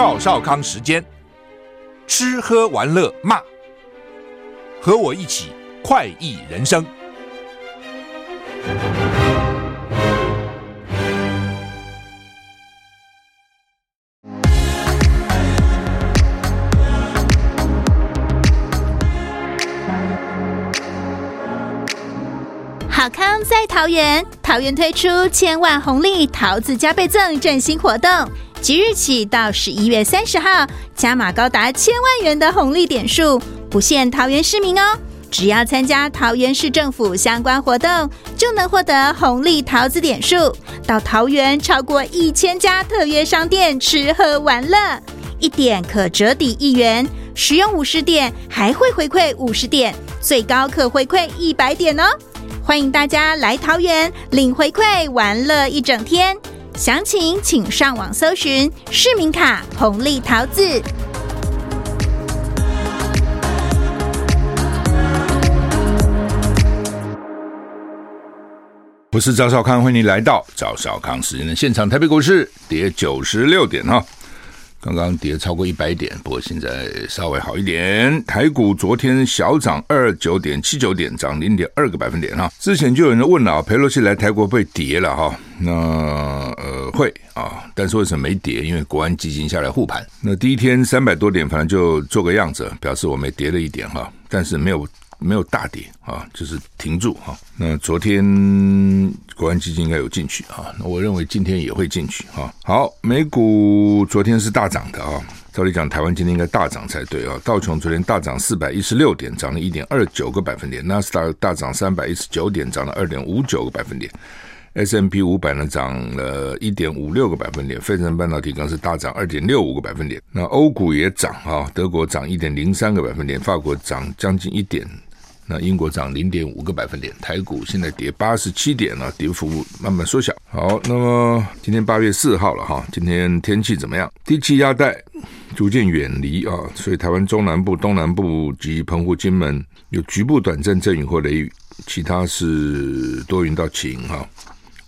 赵少康时间，吃喝玩乐骂，和我一起快意人生。好康在桃园，桃园推出千万红利桃子加倍赠振兴活动，即日起到十一月三十号，加码高达千万元的红利点数，不限桃园市民哦。只要参加桃园市政府相关活动，就能获得红利桃子点数，到桃园超过一千家特约商店吃喝玩乐，一点可折抵一元，使用五十点还会回馈五十点，最高可回馈一百点哦。欢迎大家来桃园领回馈，玩乐一整天。详情请上网搜寻市民卡红利桃子。我是赵少康，欢迎你来到赵少康时间的现场。台北股市跌九十六点哈。刚刚跌超过一百点，不过现在稍微好一点。台股昨天小涨二九点七九点，涨零点二个百分点哈。之前就有人问了，裴洛西来台国被跌了哈？那呃会啊，但是为什么没跌？因为国安基金下来护盘。那第一天三百多点，反正就做个样子，表示我们跌了一点哈，但是没有。没有大跌啊，就是停住哈。那昨天国安基金应该有进去啊，那我认为今天也会进去啊。好，美股昨天是大涨的啊，照理讲台湾今天应该大涨才对啊。道琼昨天大涨四百一十六点，涨了一点二九个百分点；纳斯达大涨三百一十九点，涨了二点五九个百分点；S&P 五百呢涨了一点五六个百分点；费城半导体更是大涨二点六五个百分点。那欧股也涨啊，德国涨一点零三个百分点，法国涨将近一点。那英国涨零点五个百分点，台股现在跌八十七点了，跌幅慢慢缩小。好，那么今天八月四号了哈，今天天气怎么样？低气压带逐渐远离啊，所以台湾中南部、东南部及澎湖、金门有局部短暂阵雨或雷雨，其他是多云到晴哈。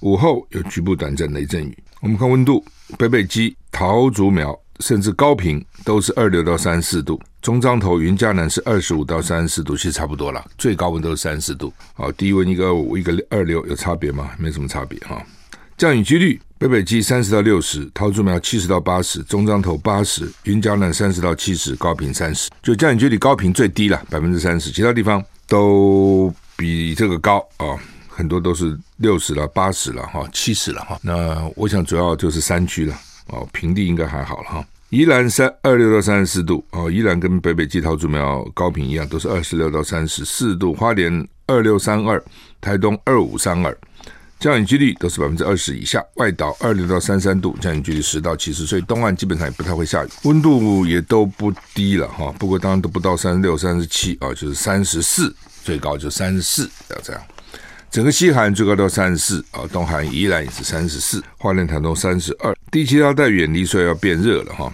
午后有局部短暂雷阵雨。我们看温度，北北基、桃竹苗。甚至高屏都是二六到三四度，中彰头、云嘉南是二十五到三十四度，其实差不多了。最高温都是三十度，好，低温一个五，一个二六，有差别吗？没什么差别哈。降雨几率，北北基三十到六十，桃竹苗七十到八十，中彰头八十，云嘉南三十到七十，高屏三十。就降雨几率高屏最低了，百分之三十，其他地方都比这个高啊，很多都是六十了、八十了哈、七十了哈。那我想主要就是山区了。哦，平地应该还好了哈。宜兰三二六到三十四度，哦，宜兰跟北北基桃竹苗高屏一样，都是二十六到三十四度。花莲二六三二，台东二五三二，降雨几率都是百分之二十以下。外岛二六到三三度，降雨几率十到七十，所以东岸基本上也不太会下雨。温度也都不低了哈，不过当然都不到三十六、三十七啊，就是三十四，最高就三十四，要这样。整个西海岸最高到三十四啊，东海宜兰也是三十四，花莲、台东三十二。低气压带远离，所以要变热了哈。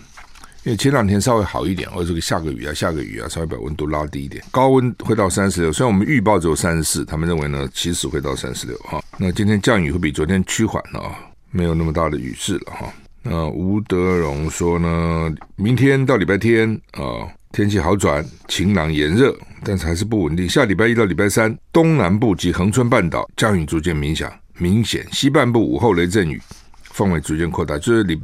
因为前两天稍微好一点，或者这个下个雨啊，下个雨啊，稍微把温度拉低一点，高温会到三十六。虽然我们预报只有三十四，他们认为呢，其实会到三十六哈。那今天降雨会比昨天趋缓了啊，没有那么大的雨势了哈。那吴德荣说呢，明天到礼拜天啊。天气好转，晴朗炎热，但是还是不稳定。下礼拜一到礼拜三，东南部及恒春半岛降雨逐渐明显，明显西半部午后雷阵雨范围逐渐扩大，就是礼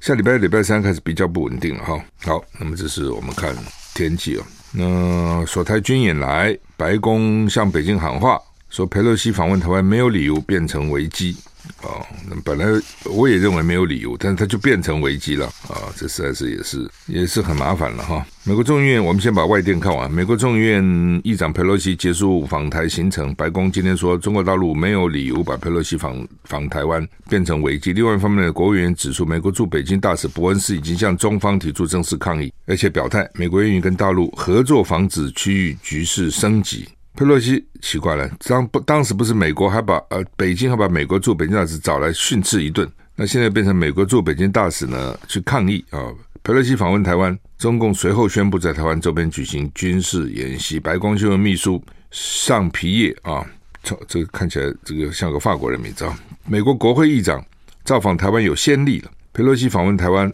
下礼拜、礼拜三开始比较不稳定了哈。好，那么这是我们看天气哦。那索台军演来，白宫向北京喊话，说佩洛西访问台湾没有理由变成危机。哦，那本来我也认为没有理由，但是它就变成危机了啊！这实在是也是也是很麻烦了哈。美国众议院，我们先把外电看完。美国众议院议长佩洛西结束访台行程，白宫今天说，中国大陆没有理由把佩洛西访访台湾变成危机。另外一方面的国务院指出，美国驻北京大使伯恩斯已经向中方提出正式抗议，而且表态美国愿意跟大陆合作，防止区域局势升级。佩洛西奇怪了，当不当时不是美国还把呃北京还把美国驻北京大使找来训斥一顿，那现在变成美国驻北京大使呢去抗议啊？佩洛西访问台湾，中共随后宣布在台湾周边举行军事演习。白宫新闻秘书尚皮耶啊，这这个看起来这个像个法国人名字啊。美国国会议长造访台湾有先例了，佩洛西访问台湾。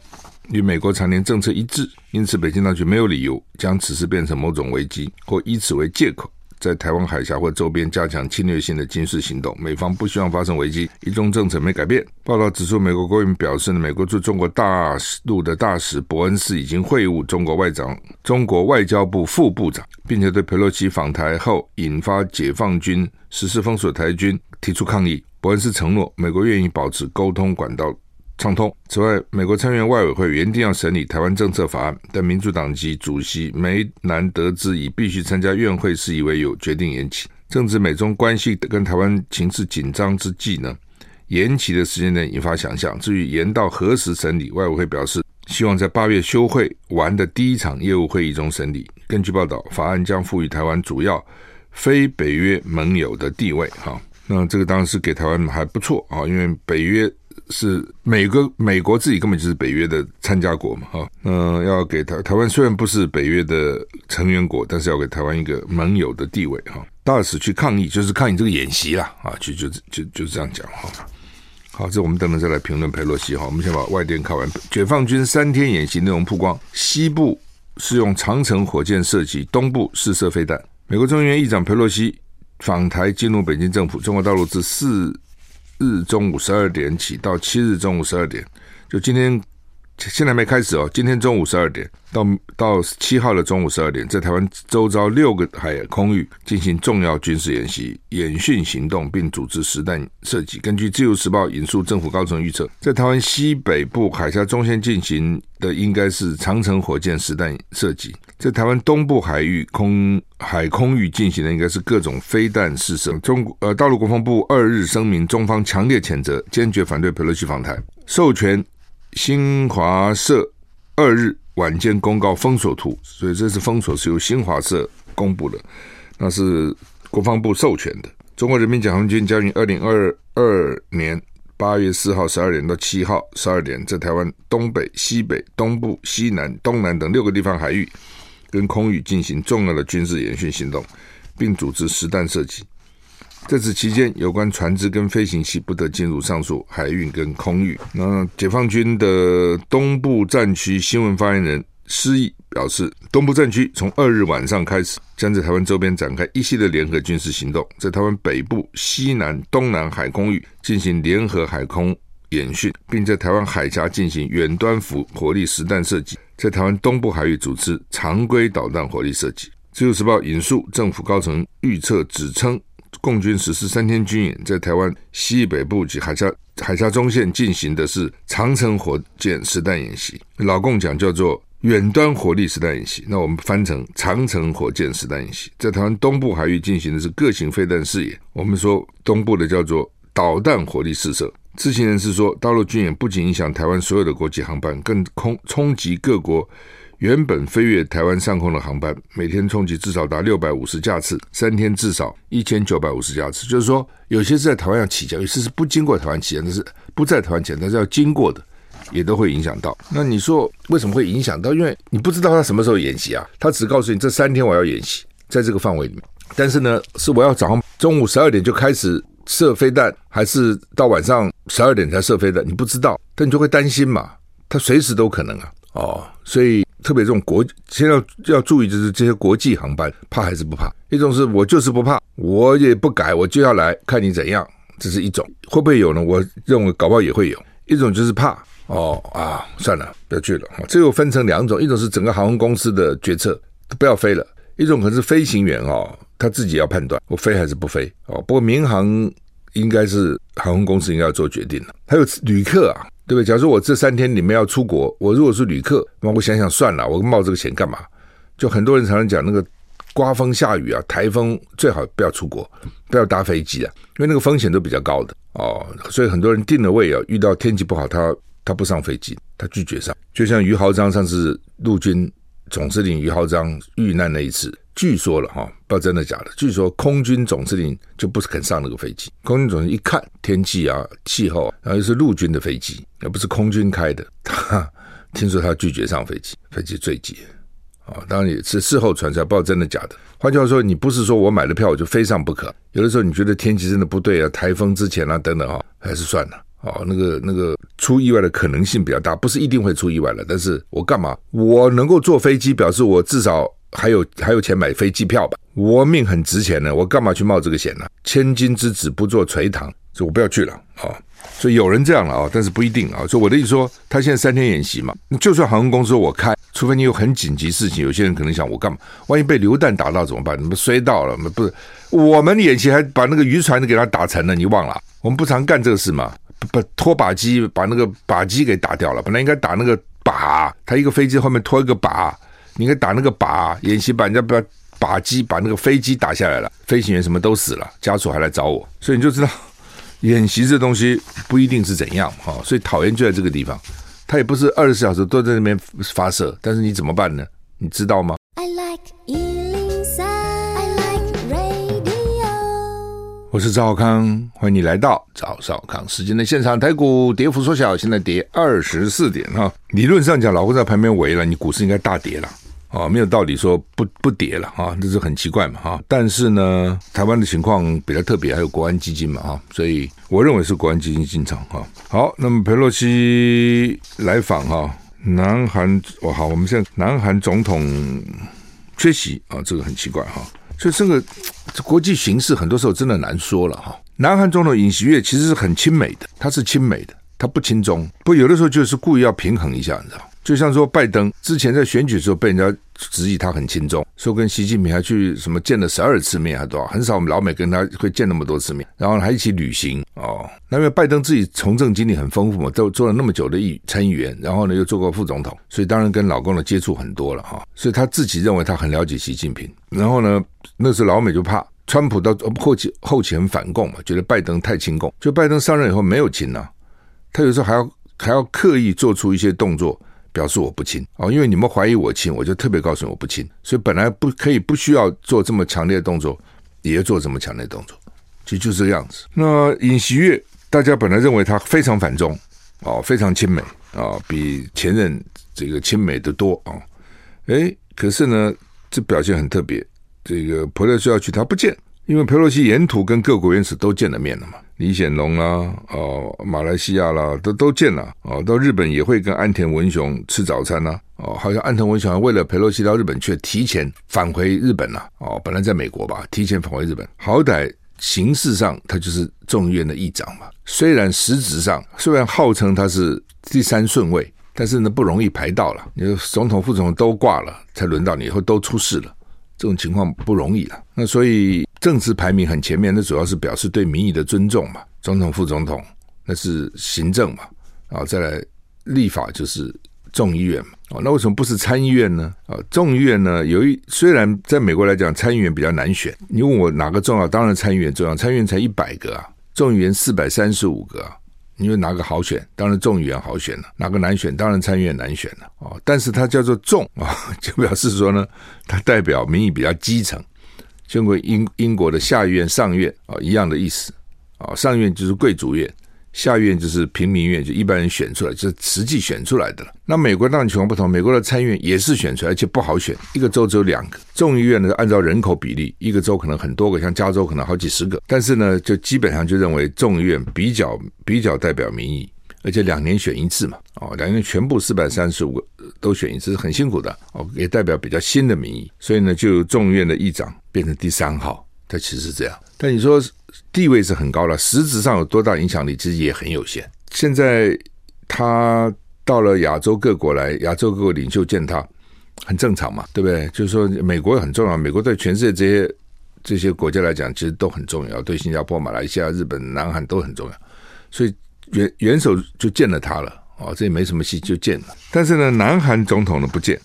与美国常年政策一致，因此北京当局没有理由将此事变成某种危机，或以此为借口。在台湾海峡或周边加强侵略性的军事行动，美方不希望发生危机，一中政策没改变。报道指出，美国国务院表示，美国驻中国大陆的大使伯恩斯已经会晤中国外长、中国外交部副部长，并且对佩洛西访台后引发解放军实施封锁台军提出抗议。伯恩斯承诺，美国愿意保持沟通管道。畅通。此外，美国参议院外委会原定要审理台湾政策法案，但民主党籍主席梅南德兹以必须参加院会事宜为由，决定延期。正值美中关系跟台湾情势紧张之际呢，延期的时间点引发想象。至于延到何时审理，外委会表示希望在八月休会完的第一场业务会议中审理。根据报道，法案将赋予台湾主要非北约盟友的地位。哈，那这个当然是给台湾还不错啊，因为北约。是美国，美国自己根本就是北约的参加国嘛，哈，那要给台台湾虽然不是北约的成员国，但是要给台湾一个盟友的地位，哈。大使去抗议，就是抗议这个演习啦，啊，就就就就是这样讲，哈。好，这我们等等再来评论裴洛西，哈。我们先把外电看完，解放军三天演习内容曝光，西部是用长城火箭射击，东部试射飞弹。美国众议院议长裴洛西访台进入北京政府，中国大陆自四。日中午十二点起到七日中午十二点，就今天现在还没开始哦。今天中午十二点到到七号的中午十二点，在台湾周遭六个海空域进行重要军事演习、演训行动，并组织实弹射击。根据《自由时报》引述政府高层预测，在台湾西北部海峡中线进行的应该是长城火箭实弹射击。在台湾东部海域空海空域进行的应该是各种飞弹试射。中呃，大陆国防部二日声明，中方强烈谴责，坚决反对佩洛西访台，授权新华社二日晚间公告封锁图，所以这次封锁是由新华社公布的，那是国防部授权的。中国人民解放军将于二零二二年八月四号十二点到七号十二点，在台湾东北、西北、东部、西南、东南等六个地方海域。跟空域进行重要的军事演训行动，并组织实弹射击。在此期间，有关船只跟飞行器不得进入上述海运跟空域。那解放军的东部战区新闻发言人施毅表示，东部战区从二日晚上开始，将在台湾周边展开一系列联合军事行动，在台湾北部、西南、东南海空域进行联合海空演训，并在台湾海峡进行远端辅火力实弹射击。在台湾东部海域组织常规导弹火力射击。自由时报引述政府高层预测，指称共军实施三天军演，在台湾西北部及海峡海峡中线进行的是长城火箭实弹演习。老共讲叫做远端火力实弹演习，那我们翻成长程火箭实弹演习。在台湾东部海域进行的是各型飞弹试演，我们说东部的叫做导弹火力试射。知情人士说，大陆军演不仅影响台湾所有的国际航班，更空冲击各国原本飞越台湾上空的航班，每天冲击至少达六百五十架次，三天至少一千九百五十架次。就是说，有些是在台湾要起降，有些是不经过台湾起降，但是不在台湾起降，但是要经过的，也都会影响到。那你说为什么会影响到？因为你不知道他什么时候演习啊，他只告诉你这三天我要演习，在这个范围里面。但是呢，是我要早上中午十二点就开始。射飞弹还是到晚上十二点才射飞弹，你不知道，但你就会担心嘛，他随时都可能啊，哦，所以特别这种国，先要要注意，就是这些国际航班怕还是不怕？一种是我就是不怕，我也不改，我就要来看你怎样，这是一种，会不会有呢？我认为搞不好也会有。一种就是怕，哦啊，算了，不要去了。这又分成两种，一种是整个航空公司的决策，不要飞了；一种可能是飞行员哦。他自己要判断我飞还是不飞哦。不过民航应该是航空公司应该要做决定了。还有旅客啊，对不对？假如说我这三天里面要出国，我如果是旅客，那我想想算了，我冒这个险干嘛？就很多人常常讲那个刮风下雨啊，台风最好不要出国，不要搭飞机啊，因为那个风险都比较高的哦。所以很多人订了位啊，遇到天气不好，他他不上飞机，他拒绝上。就像于豪章上次陆军总司令于豪章遇难那一次。据说了哈，不知道真的假的。据说空军总司令就不是肯上那个飞机。空军总司令一看天气啊、气候，然后又是陆军的飞机，而不是空军开的。他 听说他拒绝上飞机，飞机坠机啊。当然也是事后传出来，不知道真的假的。换句话说，你不是说我买了票我就非上不可。有的时候你觉得天气真的不对啊，台风之前啊等等啊，还是算了哦，那个那个出意外的可能性比较大，不是一定会出意外了。但是我干嘛？我能够坐飞机，表示我至少还有还有钱买飞机票吧？我命很值钱呢，我干嘛去冒这个险呢？千金之子不做垂堂，所以我不要去了啊。所以有人这样了啊，但是不一定啊。所以我的意思说，他现在三天演习嘛，就算航空公司我开，除非你有很紧急事情，有些人可能想我干嘛？万一被流弹打到怎么办？你们摔到了？不是我们演习还把那个渔船都给他打沉了，你忘了？我们不常干这个事嘛？不拖把机把那个靶机给打掉了，本来应该打那个靶，他一个飞机后面拖一个靶，你应该打那个靶，演习把人家把靶机把那个飞机打下来了，飞行员什么都死了，家属还来找我，所以你就知道。演习这东西不一定是怎样哈，所以讨厌就在这个地方，他也不是二十四小时都在那边发射，但是你怎么办呢？你知道吗？I like 103, I like radio。我是赵康，欢迎你来到赵少康时间的现场。台股跌幅缩小，现在跌二十四点哈。理论上讲，老胡在旁边围了，你股市应该大跌了。啊、哦，没有道理说不不跌了哈，这是很奇怪嘛哈。但是呢，台湾的情况比较特别，还有国安基金嘛哈，所以我认为是国安基金进场哈。好，那么佩洛西来访哈，南韩哦好，我们现在南韩总统缺席啊，这个很奇怪哈。所以这个国际形势很多时候真的难说了哈。南韩总统尹锡悦其实是很亲美的，他是亲美的，他不亲中，不有的时候就是故意要平衡一下，你知道。就像说拜登之前在选举的时候被人家质疑他很亲中，说跟习近平还去什么见了十二次面还多少，很少我们老美跟他会见那么多次面，然后还一起旅行哦。那因为拜登自己从政经历很丰富嘛，都做了那么久的议参议员，然后呢又做过副总统，所以当然跟老公的接触很多了哈。所以他自己认为他很了解习近平，然后呢那时老美就怕川普到后期后期很反共嘛，觉得拜登太亲共，就拜登上任以后没有亲呐，他有时候还要还要刻意做出一些动作。表示我不亲哦，因为你们怀疑我亲，我就特别告诉你我不亲，所以本来不可以不需要做这么强烈的动作，也要做这么强烈的动作，其实就这个样子。那尹锡悦，大家本来认为他非常反中哦，非常亲美啊、哦，比前任这个亲美的多啊，哎，可是呢，这表现很特别，这个裴洛西要去他不见，因为佩洛西沿途跟各国元首都见了面了嘛。李显龙啦，哦，马来西亚啦，都都见了，哦，到日本也会跟岸田文雄吃早餐呐，哦，好像岸田文雄为了陪洛西到日本却提前返回日本了，哦，本来在美国吧，提前返回日本，好歹形式上他就是众议院的议长嘛，虽然实质上虽然号称他是第三顺位，但是呢不容易排到了，你说总统、副总统都挂了，才轮到你，以后都出事了。这种情况不容易了，那所以政治排名很前面，那主要是表示对民意的尊重嘛。总统、副总统那是行政嘛，啊，再来立法就是众议院嘛。哦，那为什么不是参议院呢？啊，众议院呢，有一虽然在美国来讲参议员比较难选，你问我哪个重要？当然参议员重要，参议员才一百个啊，众议员四百三十五个啊。因为哪个好选，当然众议员好选了；哪个难选，当然参议员难选了。哦，但是它叫做众啊，就表示说呢，它代表民意比较基层，就跟英英国的下议院、上院啊一样的意思啊。上院就是贵族院。下院就是平民院，就一般人选出来，就是实际选出来的了。那美国当然情况不同，美国的参议院也是选出来，而且不好选，一个州只有两个。众议院呢，按照人口比例，一个州可能很多个，像加州可能好几十个。但是呢，就基本上就认为众议院比较比较代表民意，而且两年选一次嘛，哦，两年全部四百三十五个都选一次是很辛苦的哦，也代表比较新的民意。所以呢，就众议院的议长变成第三号，它其实是这样。但你说。地位是很高了，实质上有多大影响力，其实也很有限。现在他到了亚洲各国来，亚洲各国领袖见他，很正常嘛，对不对？就是说，美国很重要，美国对全世界这些这些国家来讲，其实都很重要，对新加坡、马来西亚、日本、南韩都很重要。所以元元首就见了他了，哦，这也没什么戏，就见了。但是呢，南韩总统呢不见，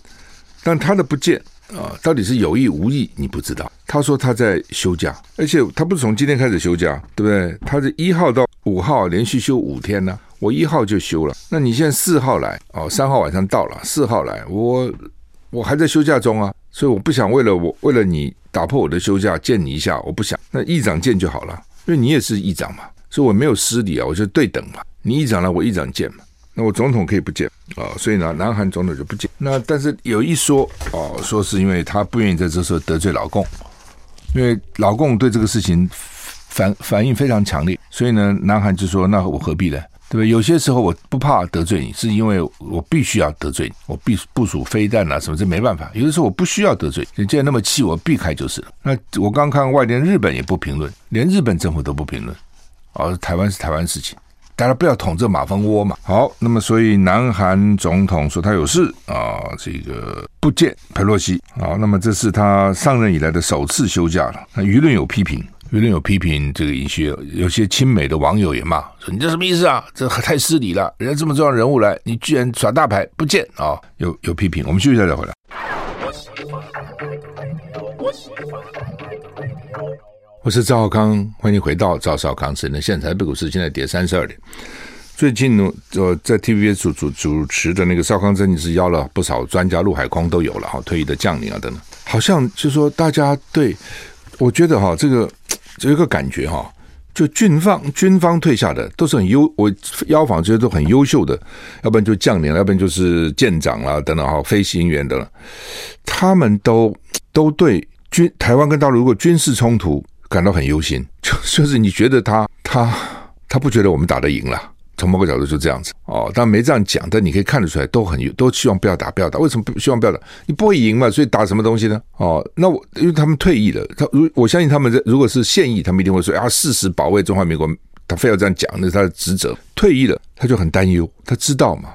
但他的不见。啊，到底是有意无意，你不知道。他说他在休假，而且他不是从今天开始休假，对不对？他是一号到五号连续休五天呢、我一号就休了，那你现在四号来哦，三号晚上到了，四号来，我我还在休假中啊，所以我不想为了我为了你打破我的休假见你一下，我不想。那议长见就好了，因为你也是议长嘛，所以我没有失礼啊，我就对等嘛。你议长来，我议长见嘛。那我总统可以不见啊，所以呢，南韩总统就不见。那但是有一说哦，说是因为他不愿意在这时候得罪老共，因为老共对这个事情反反应非常强烈，所以呢，南韩就说那我何必呢？对不对？有些时候我不怕得罪你，是因为我必须要得罪你，我必部署飞弹啊什么，这没办法。有的时候我不需要得罪你，既然那么气，我避开就是了。那我刚看外电，日本也不评论，连日本政府都不评论。哦，台湾是台湾事情。大家不要捅这马蜂窝嘛。好，那么所以南韩总统说他有事啊，这个不见佩洛西。好，那么这是他上任以来的首次休假了。那舆论有批评，舆论有批评这个尹锡悦，有些亲美的网友也骂说：“你这什么意思啊？这太失礼了！人家这么重要人物来，你居然耍大牌不见啊？”有有批评。我们休息一下再回来。我喜欢我是赵少康，欢迎回到赵少康时间的现场。台北股市现在跌三十二点。最近呢，呃，在 T V B 主主主持的那个少康真的是邀了不少专家，陆海空都有了哈，退役的将领啊等等。好像就说大家对，我觉得哈，这个有一个感觉哈，就军方军方退下的都是很优，我邀访这些都很优秀的，要不然就将领，要不然就是舰长啦等等哈，飞行员等等，他们都都对军台湾跟大陆如果军事冲突。感到很忧心，就就是你觉得他他他不觉得我们打得赢了，从某个角度就这样子哦，但没这样讲，但你可以看得出来，都很都希望不要打，不要打。为什么不希望不要打？你不会赢嘛，所以打什么东西呢？哦，那我因为他们退役了，他如我相信他们在如果是现役，他们一定会说啊，誓死保卫中华民国，他非要这样讲，那是他的职责。退役了，他就很担忧，他知道嘛，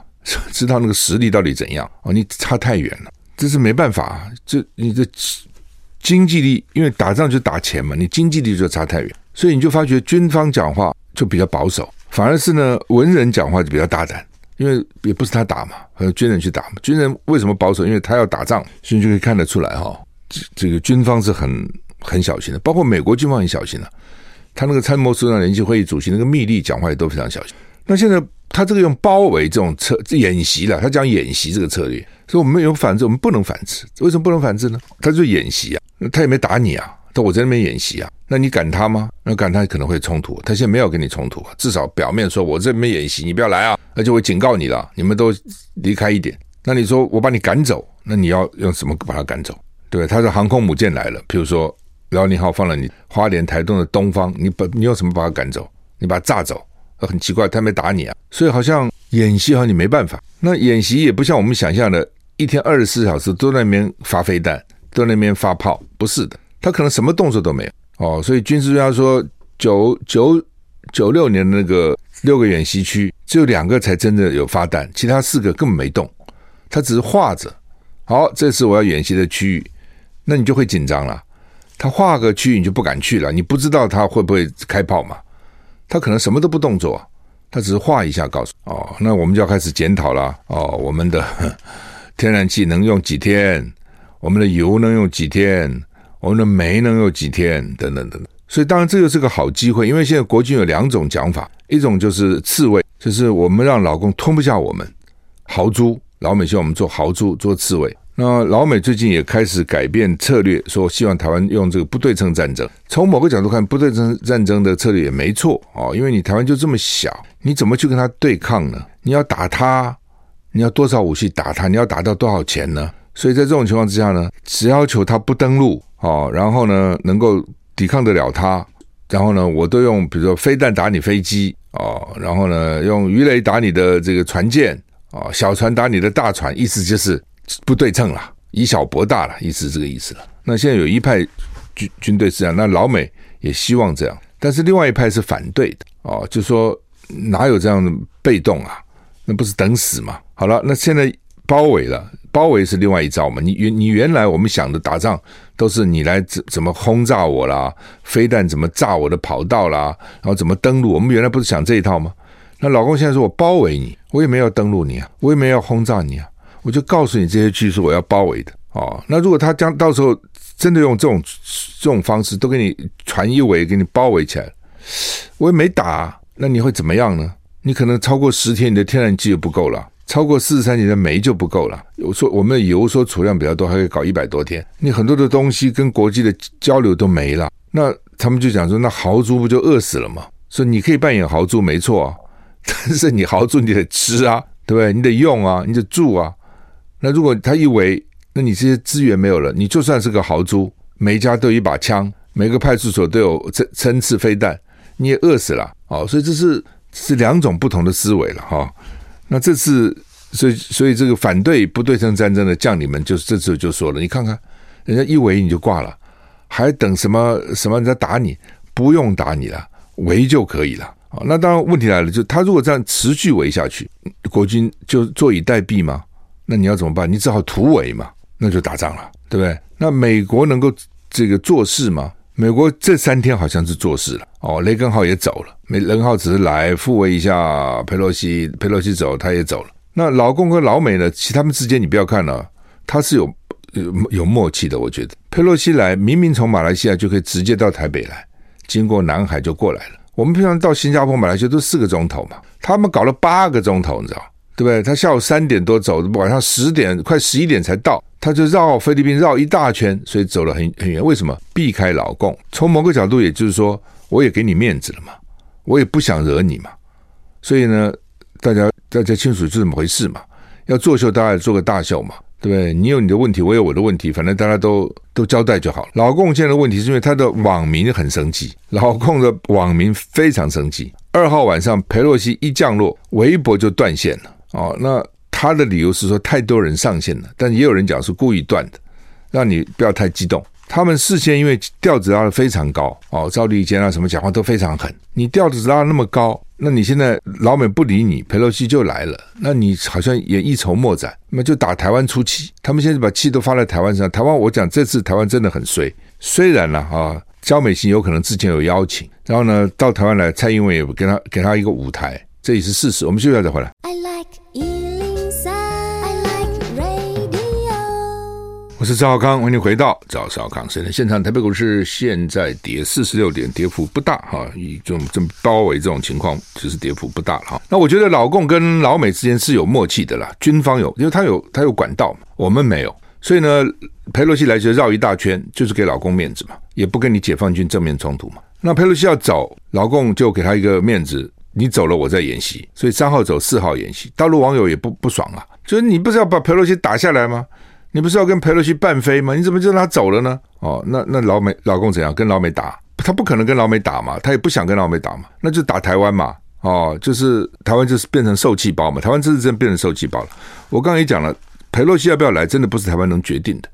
知道那个实力到底怎样哦，你差太远了，这是没办法，这你这。经济力，因为打仗就打钱嘛，你经济力就差太远，所以你就发觉军方讲话就比较保守，反而是呢文人讲话就比较大胆，因为也不是他打嘛，和军人去打嘛。军人为什么保守？因为他要打仗，所以就可以看得出来哈，这这个军方是很很小心的，包括美国军方很小心的，他那个参谋首长联席会议主席那个密利讲话也都非常小心。那现在他这个用包围这种策演习了，他讲演习这个策略，所以我们有反制，我们不能反制，为什么不能反制呢？他就演习啊。他也没打你啊，但我在那边演习啊，那你赶他吗？那赶他可能会冲突。他现在没有跟你冲突，至少表面说我这边演习，你不要来啊，而且我警告你了，你们都离开一点。那你说我把你赶走，那你要用什么把他赶走？对，他的航空母舰来了，譬如说辽宁号放了你花莲台东的东方，你把你用什么把他赶走？你把他炸走？很奇怪，他没打你啊，所以好像演习好像你没办法。那演习也不像我们想象的，一天二十四小时都在那边发飞弹。在那边发炮，不是的，他可能什么动作都没有哦。所以军事专家说，九九九六年那个六个演习区，只有两个才真的有发弹，其他四个根本没动，他只是画着。好，这是我要演习的区域，那你就会紧张了。他画个区域，你就不敢去了，你不知道他会不会开炮嘛？他可能什么都不动作，他只是画一下，告诉哦，那我们就要开始检讨了哦，我们的 天然气能用几天？我们的油能用几天？我们的煤能用几天？等等等等。所以当然这个是个好机会，因为现在国军有两种讲法，一种就是刺猬，就是我们让老公吞不下我们，豪猪，老美希望我们做豪猪，做刺猬。那老美最近也开始改变策略，说希望台湾用这个不对称战争。从某个角度看，不对称战争的策略也没错哦，因为你台湾就这么小，你怎么去跟他对抗呢？你要打他，你要多少武器打他？你要打到多少钱呢？所以在这种情况之下呢，只要求他不登陆哦，然后呢能够抵抗得了他，然后呢我都用比如说飞弹打你飞机哦，然后呢用鱼雷打你的这个船舰哦，小船打你的大船，意思就是不对称了，以小博大了，意思这个意思了。那现在有一派军军队是这样，那老美也希望这样，但是另外一派是反对的哦，就说哪有这样的被动啊？那不是等死吗？好了，那现在包围了。包围是另外一招嘛？你原你原来我们想的打仗都是你来怎怎么轰炸我啦，飞弹怎么炸我的跑道啦，然后怎么登陆？我们原来不是想这一套吗？那老公现在说我包围你，我也没有登陆你啊，我也没有轰炸你啊，我就告诉你这些区是我要包围的哦。那如果他将到时候真的用这种这种方式都给你船一围，给你包围起来，我也没打，那你会怎么样呢？你可能超过十天，你的天然气就不够了。超过四十三年的煤就不够了。我说我们的油说储量比较多，还可以搞一百多天。你很多的东西跟国际的交流都没了，那他们就讲说，那豪猪不就饿死了吗？说你可以扮演豪猪没错啊，但是你豪猪你得吃啊，对不对？你得用啊，你得住啊。那如果他一围，那你这些资源没有了，你就算是个豪猪，每家都有一把枪，每个派出所都有针针刺飞弹，你也饿死了哦。所以这是是两种不同的思维了哈。那这次，所以所以这个反对不对称战争的将领们，就是这次就说了，你看看，人家一围你就挂了，还等什么什么人家打你？不用打你了，围就可以了啊。那当然问题来了，就他如果这样持续围下去，国军就坐以待毙吗？那你要怎么办？你只好突围嘛，那就打仗了，对不对？那美国能够这个做事吗？美国这三天好像是做事了哦，雷根号也走了，雷根号只是来复位一下佩洛西，佩洛西走他也走了。那老共和老美呢？其他们之间你不要看了，他是有有有默契的。我觉得佩洛西来，明明从马来西亚就可以直接到台北来，经过南海就过来了。我们平常到新加坡、马来西亚都四个钟头嘛，他们搞了八个钟头，你知道对不对？他下午三点多走，晚上十点快十一点才到。他就绕菲律宾绕一大圈，所以走了很很远。为什么避开老共？从某个角度，也就是说，我也给你面子了嘛，我也不想惹你嘛。所以呢，大家大家清楚是怎么回事嘛？要作秀，大家也做个大秀嘛，对不对？你有你的问题，我有我的问题，反正大家都都交代就好了。老共现在的问题是因为他的网民很生气，老共的网民非常生气。二号晚上，裴洛西一降落，微博就断线了。哦，那。他的理由是说太多人上线了，但也有人讲是故意断的，让你不要太激动。他们事先因为调子拉得非常高哦，赵立坚啊什么讲话都非常狠。你调子拉那么高，那你现在老美不理你，佩洛西就来了，那你好像也一筹莫展，那就打台湾出气。他们现在把气都发在台湾上，台湾我讲这次台湾真的很衰。虽然呢啊，焦美琴有可能之前有邀请，然后呢到台湾来，蔡英文也给他给他一个舞台，这也是事实。我们休息一下再回来。I like 我是赵浩康，欢迎回到赵少康时间现场。台北股市现在跌四十六点，跌幅不大哈。以这种这么包围这种情况，其实跌幅不大哈。那我觉得老共跟老美之间是有默契的啦，军方有，因为他有他有管道，我们没有。所以呢，佩洛西来就绕一大圈，就是给老共面子嘛，也不跟你解放军正面冲突嘛。那佩洛西要走，老共就给他一个面子，你走了我再演习。所以三号走，四号演习，大陆网友也不不爽啊，就是你不是要把佩洛西打下来吗？你不是要跟裴洛西半飞吗？你怎么就让他走了呢？哦，那那老美老公怎样跟老美打？他不可能跟老美打嘛，他也不想跟老美打嘛，那就打台湾嘛。哦，就是台湾就是变成受气包嘛，台湾这是真变成受气包了。我刚刚也讲了，裴洛西要不要来，真的不是台湾能决定的。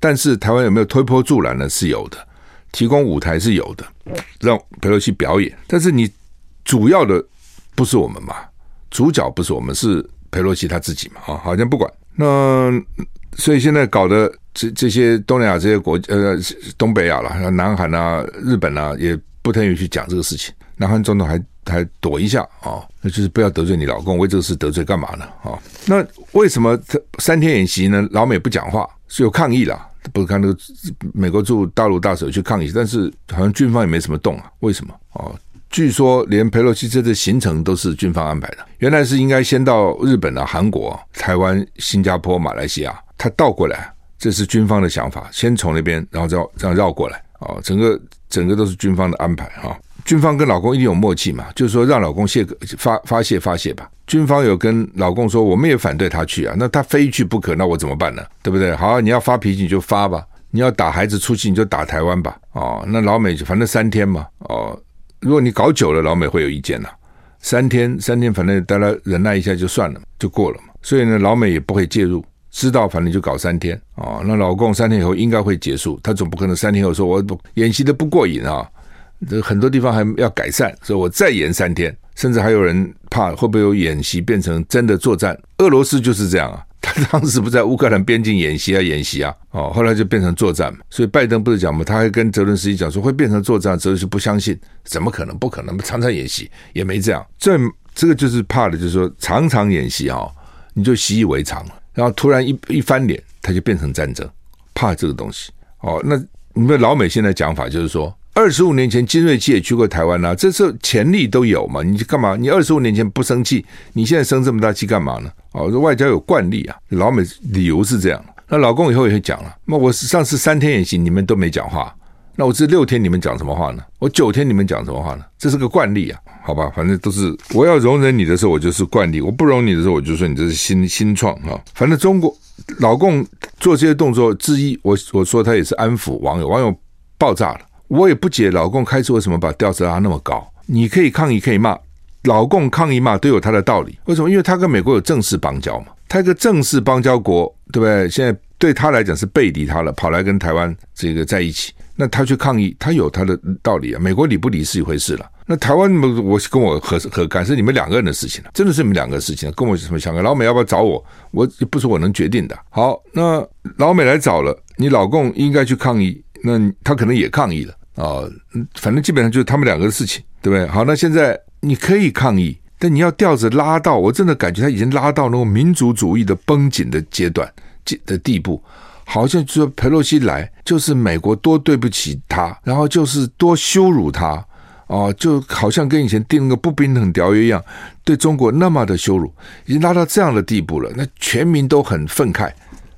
但是台湾有没有推波助澜呢？是有的，提供舞台是有的，让裴洛西表演。但是你主要的不是我们嘛，主角不是我们，是裴洛西他自己嘛。啊，好像不管那。所以现在搞的这这些东南亚这些国呃东北亚了，像南韩啊、日本啊，也不太愿意去讲这个事情。南韩总统还还躲一下啊、哦，那就是不要得罪你老公，为这个事得罪干嘛呢？啊、哦，那为什么三天演习呢？老美不讲话是有抗议啦，不是看那个美国驻大陆大使去抗议，但是好像军方也没什么动啊？为什么？哦。据说连裴洛西这次行程都是军方安排的，原来是应该先到日本啊、韩国、台湾、新加坡、马来西亚，他倒过来，这是军方的想法，先从那边，然后再这样绕过来啊，整个整个都是军方的安排哈。军方跟老公一定有默契嘛，就是说让老公泄发发泄发泄吧。军方有跟老公说，我们也反对他去啊，那他非去不可，那我怎么办呢？对不对？好，你要发脾气你就发吧，你要打孩子出气你就打台湾吧。哦，那老美反正三天嘛，哦。如果你搞久了，老美会有意见呐。三天，三天，反正大家忍耐一下就算了，就过了嘛。所以呢，老美也不会介入，知道反正就搞三天啊。那老共三天以后应该会结束，他总不可能三天后说我不演习的不过瘾啊，这很多地方还要改善，所以我再延三天，甚至还有人怕会不会有演习变成真的作战。俄罗斯就是这样啊。他当时不在乌克兰边境演习啊，演习啊，哦，后来就变成作战嘛。所以拜登不是讲嘛，他还跟泽伦斯基讲说会变成作战，泽伦斯基不相信，怎么可能？不可能，常常演习也没这样。这这个就是怕的，就是说常常演习啊，你就习以为常了，然后突然一一翻脸，他就变成战争，怕这个东西。哦，那你们老美现在讲法就是说。二十五年前，金瑞基也去过台湾啊，这时候潜力都有嘛？你干嘛？你二十五年前不生气，你现在生这么大气干嘛呢？哦，这外交有惯例啊，老美理由是这样。那老共以后也会讲了，那我上次三天演习，你们都没讲话，那我这六天你们讲什么话呢？我九天你们讲什么话呢？这是个惯例啊，好吧？反正都是我要容忍你的时候，我就是惯例；我不容你的时候，我就说你这是新新创啊。反正中国老共做这些动作之一，我我说他也是安抚网友，网友爆炸了。我也不解，老共开始为什么把调子拉那么高？你可以抗议，可以骂，老共抗议骂，都有他的道理。为什么？因为他跟美国有正式邦交嘛，他一个正式邦交国，对不对？现在对他来讲是背离他了，跑来跟台湾这个在一起，那他去抗议，他有他的道理啊。美国理不理是一回事了。那台湾，我跟我何何干？是你们两个人的事情了，真的是你们两个事情，跟我什么相干？老美要不要找我？我不是我能决定的。好，那老美来找了，你老共应该去抗议，那他可能也抗议了啊。反正基本上就是他们两个的事情，对不对？好，那现在你可以抗议，但你要吊着拉到，我真的感觉他已经拉到那种民族主义的绷紧的阶段的地步，好像说佩洛西来就是美国多对不起他，然后就是多羞辱他。哦，就好像跟以前订那个不平等条约一样，对中国那么的羞辱，已经拉到这样的地步了。那全民都很愤慨，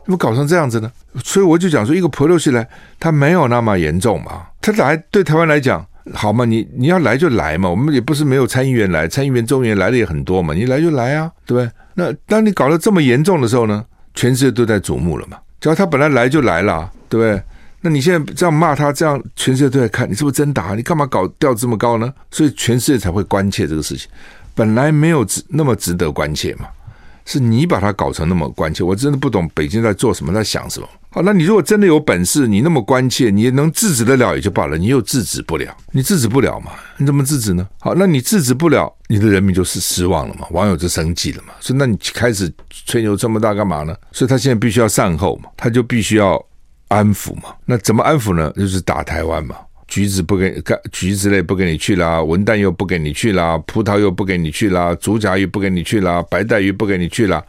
怎么搞成这样子呢？所以我就讲说，一个裴洛西来，他没有那么严重嘛。他来对台湾来讲，好嘛，你你要来就来嘛。我们也不是没有参议员来，参议员、众议员来的也很多嘛。你来就来啊，对不对？那当你搞得这么严重的时候呢，全世界都在瞩目了嘛。只要他本来来就来了，对不对？那你现在这样骂他，这样全世界都在看，你是不是真打？你干嘛搞调这么高呢？所以全世界才会关切这个事情。本来没有值那么值得关切嘛，是你把它搞成那么关切。我真的不懂北京在做什么，在想什么。好，那你如果真的有本事，你那么关切，你能制止得了也就罢了，你又制止不了，你制止不了嘛？你怎么制止呢？好，那你制止不了，你的人民就是失望了嘛，网友就生气了嘛。所以那你开始吹牛这么大干嘛呢？所以他现在必须要善后嘛，他就必须要。安抚嘛，那怎么安抚呢？就是打台湾嘛，橘子不给你，橘子类不给你去啦，文旦又不给你去啦，葡萄又不给你去啦，竹荚鱼不给你去啦，白带鱼不给你去啦，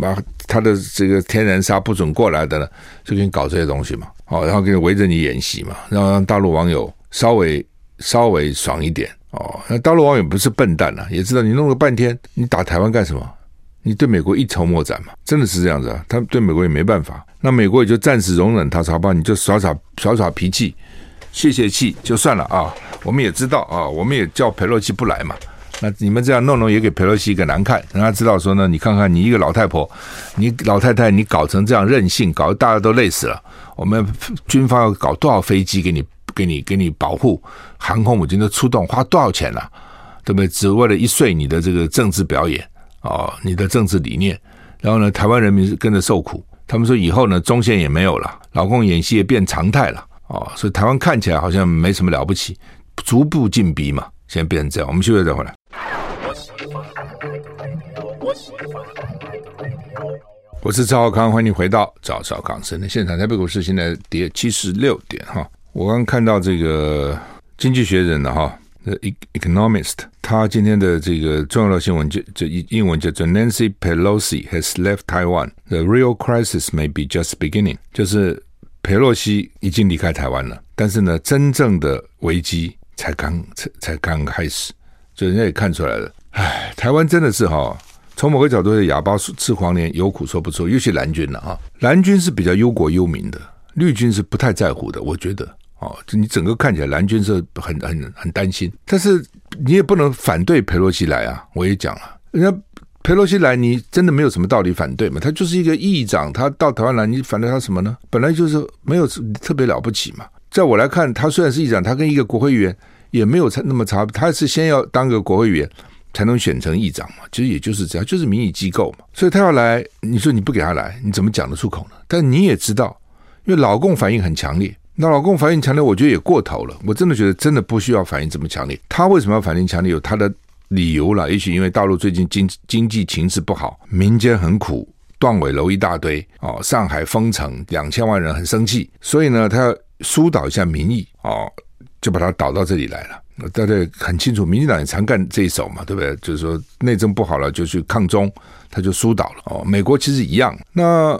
把他的这个天然沙不准过来的呢，就给你搞这些东西嘛，哦，然后给你围着你演习嘛，然后让大陆网友稍微稍微爽一点哦。那大陆网友不是笨蛋啊，也知道你弄了半天，你打台湾干什么？你对美国一筹莫展嘛？真的是这样子啊？他对美国也没办法，那美国也就暂时容忍他，好吧？你就耍耍耍耍脾气，泄泄气就算了啊。我们也知道啊，我们也叫佩洛西不来嘛。那你们这样弄弄也给佩洛西一个难看，让他知道说呢，你看看你一个老太婆，你老太太你搞成这样任性，搞得大家都累死了。我们军方要搞多少飞机给你给你 给你保护，航空母舰都出动，花多少钱了啊？对不对？只为了一岁你的这个政治表演。哦，你的政治理念，然后呢，台湾人民是跟着受苦。他们说以后呢，中线也没有了，老共演习也变常态了。哦，所以台湾看起来好像没什么了不起，逐步进逼嘛，现在变成这样。我们休息再回来。我是赵浩康，欢迎你回到赵少康生的现场。台北股市现在跌七十六点哈。我刚看到这个经济学人的哈。The Economist，他今天的这个重要的新闻就就英文叫做 Nancy Pelosi has left Taiwan. The real crisis may be just beginning。就是佩洛西已经离开台湾了，但是呢，真正的危机才刚才才刚开始，就人家也看出来了。唉，台湾真的是哈，从某个角度是哑巴吃黄连，有苦说不出。尤其蓝军了哈，蓝军是比较忧国忧民的，绿军是不太在乎的，我觉得。哦，就你整个看起来蓝军是很很很担心，但是你也不能反对佩洛西来啊！我也讲了，人家裴洛西来，你真的没有什么道理反对嘛？他就是一个议长，他到台湾来，你反对他什么呢？本来就是没有特别了不起嘛。在我来看，他虽然是议长，他跟一个国会议员也没有差那么差，他是先要当个国会议员才能选成议长嘛。其实也就是这样，就是民意机构嘛。所以他要来，你说你不给他来，你怎么讲得出口呢？但你也知道，因为老共反应很强烈。那老共反应强烈，我觉得也过头了。我真的觉得真的不需要反应这么强烈。他为什么要反应强烈？有他的理由了。也许因为大陆最近经经济情势不好，民间很苦，断尾楼一大堆哦，上海封城，两千万人很生气，所以呢，他要疏导一下民意哦，就把他导到这里来了。大家很清楚，民进党也常干这一手嘛，对不对？就是说内政不好了，就去抗中，他就疏导了哦。美国其实一样。那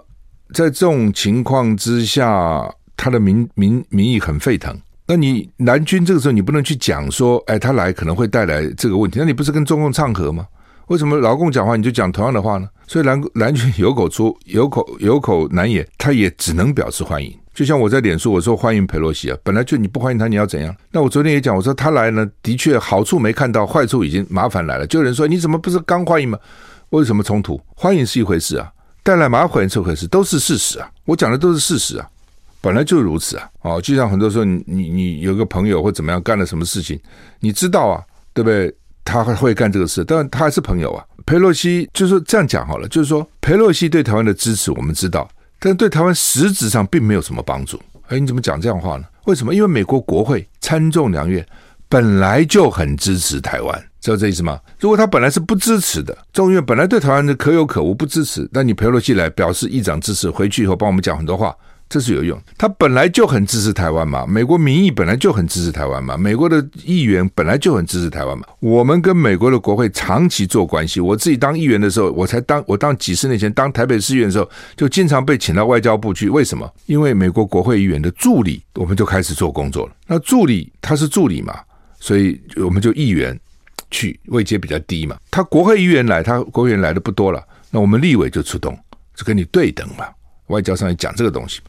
在这种情况之下。他的民民民意很沸腾，那你蓝军这个时候你不能去讲说，哎，他来可能会带来这个问题，那你不是跟中共唱和吗？为什么劳共讲话你就讲同样的话呢？所以蓝蓝军有口出 有口有口难言，他也只能表示欢迎。就像我在脸书我说欢迎佩洛西啊，本来就你不欢迎他你要怎样？那我昨天也讲我说他来呢，的确好处没看到，坏处已经麻烦来了。就有人说你怎么不是刚欢迎吗？为什么冲突？欢迎是一回事啊，带来麻烦是一回事，都是事实啊，我讲的都是事实啊。本来就如此啊！哦，就像很多时候你，你你有个朋友或怎么样干了什么事情，你知道啊，对不对？他会干这个事，但他还是朋友啊。裴洛西就是这样讲好了，就是说裴洛西对台湾的支持我们知道，但对台湾实质上并没有什么帮助。哎，你怎么讲这样话呢？为什么？因为美国国会参众两院本来就很支持台湾，知道这意思吗？如果他本来是不支持的，众院本来对台湾的可有可无，不支持，那你裴洛西来表示议长支持，回去以后帮我们讲很多话。这是有用，他本来就很支持台湾嘛，美国民意本来就很支持台湾嘛，美国的议员本来就很支持台湾嘛。我们跟美国的国会长期做关系，我自己当议员的时候，我才当我当几十年前当台北市议员的时候，就经常被请到外交部去。为什么？因为美国国会议员的助理，我们就开始做工作了。那助理他是助理嘛，所以我们就议员去，位阶比较低嘛。他国会议员来，他国会议员来的不多了，那我们立委就出动，就跟你对等嘛。外交上也讲这个东西。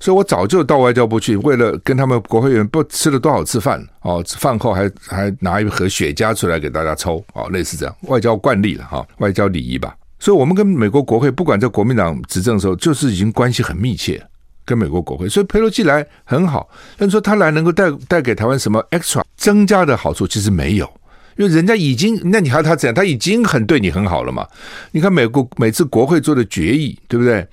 所以我早就到外交部去，为了跟他们国会议员不吃了多少次饭哦，饭后还还拿一盒雪茄出来给大家抽哦，类似这样外交惯例了哈，外交礼仪吧。所以，我们跟美国国会不管在国民党执政的时候，就是已经关系很密切，跟美国国会。所以佩洛西来很好，但说他来能够带带给台湾什么 extra 增加的好处，其实没有，因为人家已经，那你还他怎样？他已经很对你很好了嘛。你看美国每次国会做的决议，对不对？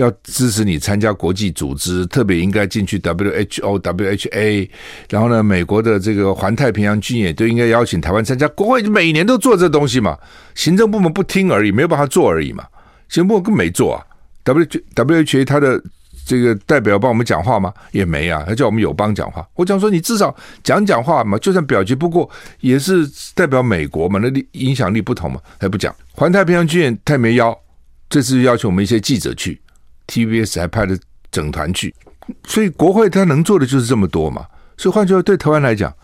要支持你参加国际组织，特别应该进去 WHO、WHA，然后呢，美国的这个环太平洋军演都应该邀请台湾参加。国会每年都做这东西嘛，行政部门不听而已，没有办法做而已嘛。行政部门更没做啊。WHA 他的这个代表帮我们讲话吗？也没啊，他叫我们友邦讲话。我讲说你至少讲讲话嘛，就算表决不过，也是代表美国嘛，那影响力不同嘛，还不讲。环太平洋军演他也没邀，这次要求我们一些记者去。TVBS 还派了整团去，所以国会他能做的就是这么多嘛。所以换句话，对台湾来讲，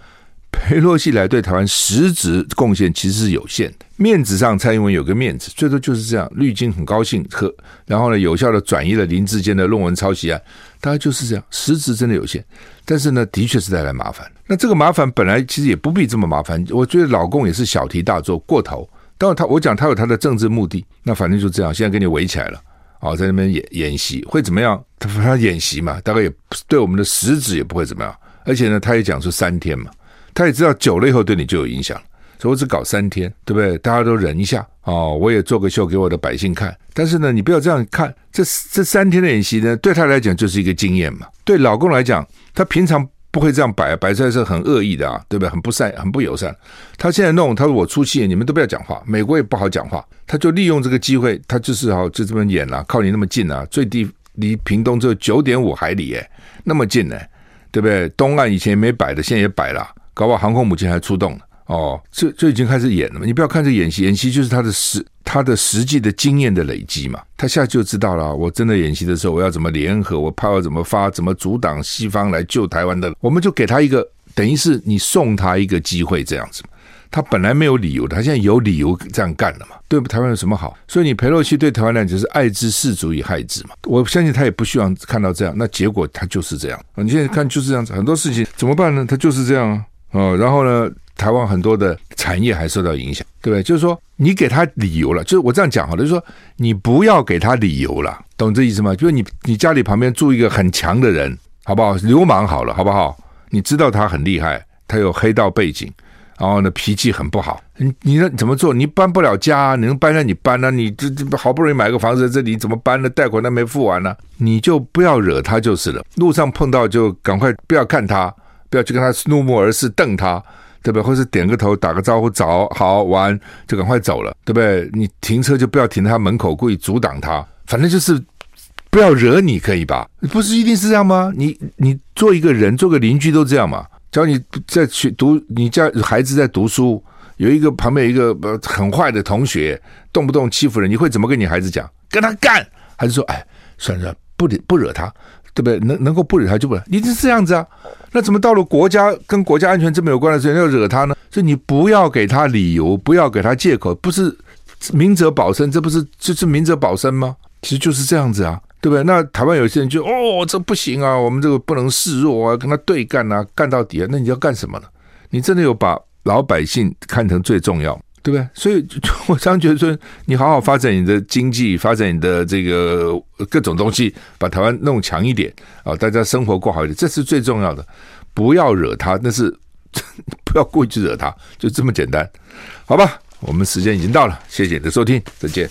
裴洛西来对台湾实质贡献其实是有限的。面子上，蔡英文有个面子，最多就是这样。绿金很高兴和，然后呢，有效的转移了林志坚的论文抄袭案，大概就是这样。实质真的有限，但是呢，的确是带来麻烦。那这个麻烦本来其实也不必这么麻烦。我觉得老共也是小题大做过头。当然他，我讲他有他的政治目的，那反正就这样。现在给你围起来了。哦，在那边演演习会怎么样？他他演习嘛，大概也对我们的实质也不会怎么样。而且呢，他也讲说三天嘛，他也知道久了以后对你就有影响，所以我只搞三天，对不对？大家都忍一下哦，我也做个秀给我的百姓看。但是呢，你不要这样看，这这三天的演习呢，对他来讲就是一个经验嘛。对老公来讲，他平常。不会这样摆，摆出来是很恶意的啊，对不对？很不善，很不友善。他现在弄，他说我出气，你们都不要讲话。美国也不好讲话，他就利用这个机会，他就是好就这么演了，靠你那么近啊，最低离屏东只有九点五海里，哎，那么近呢，对不对？东岸以前没摆的，现在也摆了，搞不好航空母舰还出动了。哦，这就已经开始演了嘛？你不要看这演习，演习就是他的实他的实际的经验的累积嘛。他现在就知道了，我真的演习的时候，我要怎么联合，我炮要怎么发，怎么阻挡西方来救台湾的。我们就给他一个，等于是你送他一个机会这样子。他本来没有理由的，他现在有理由这样干了嘛？对台湾有什么好？所以你裴洛西对台湾来讲就是爱之是足以害之嘛。我相信他也不希望看到这样，那结果他就是这样。你现在看就是这样子，很多事情怎么办呢？他就是这样啊。哦，然后呢？台湾很多的产业还受到影响，对不对？就是说，你给他理由了，就是我这样讲好了，就是说，你不要给他理由了，懂这意思吗？就是你你家里旁边住一个很强的人，好不好？流氓好了，好不好？你知道他很厉害，他有黑道背景，然后呢，脾气很不好，你你怎么做？你搬不了家，你能搬那你搬呢？你这这好不容易买个房子在这里，怎么搬呢？贷款都没付完呢，你就不要惹他就是了。路上碰到就赶快不要看他，不要去跟他怒目而视，瞪他。对不对？或是点个头，打个招呼，早好玩，就赶快走了，对不对？你停车就不要停在他门口，故意阻挡他，反正就是不要惹你，可以吧？不是一定是这样吗？你你做一个人，做个邻居都这样嘛？只要你在去读，你家孩子在读书，有一个旁边有一个很坏的同学，动不动欺负人，你会怎么跟你孩子讲？跟他干，还是说，哎，算了算了，不理不惹他？对不对？能能够不惹他就不惹，你是这样子啊？那怎么到了国家跟国家安全这么有关的事情要惹他呢？所以你不要给他理由，不要给他借口，不是明哲保身，这不是就是明哲保身吗？其实就是这样子啊，对不对？那台湾有些人就哦，这不行啊，我们这个不能示弱啊，跟他对干啊，干到底啊，那你要干什么呢？你真的有把老百姓看成最重要？对不对？所以我常觉得说，你好好发展你的经济，发展你的这个各种东西，把台湾弄强一点啊，大家生活过好一点，这是最重要的。不要惹他，那是 不要故意去惹他，就这么简单，好吧？我们时间已经到了，谢谢你的收听，再见。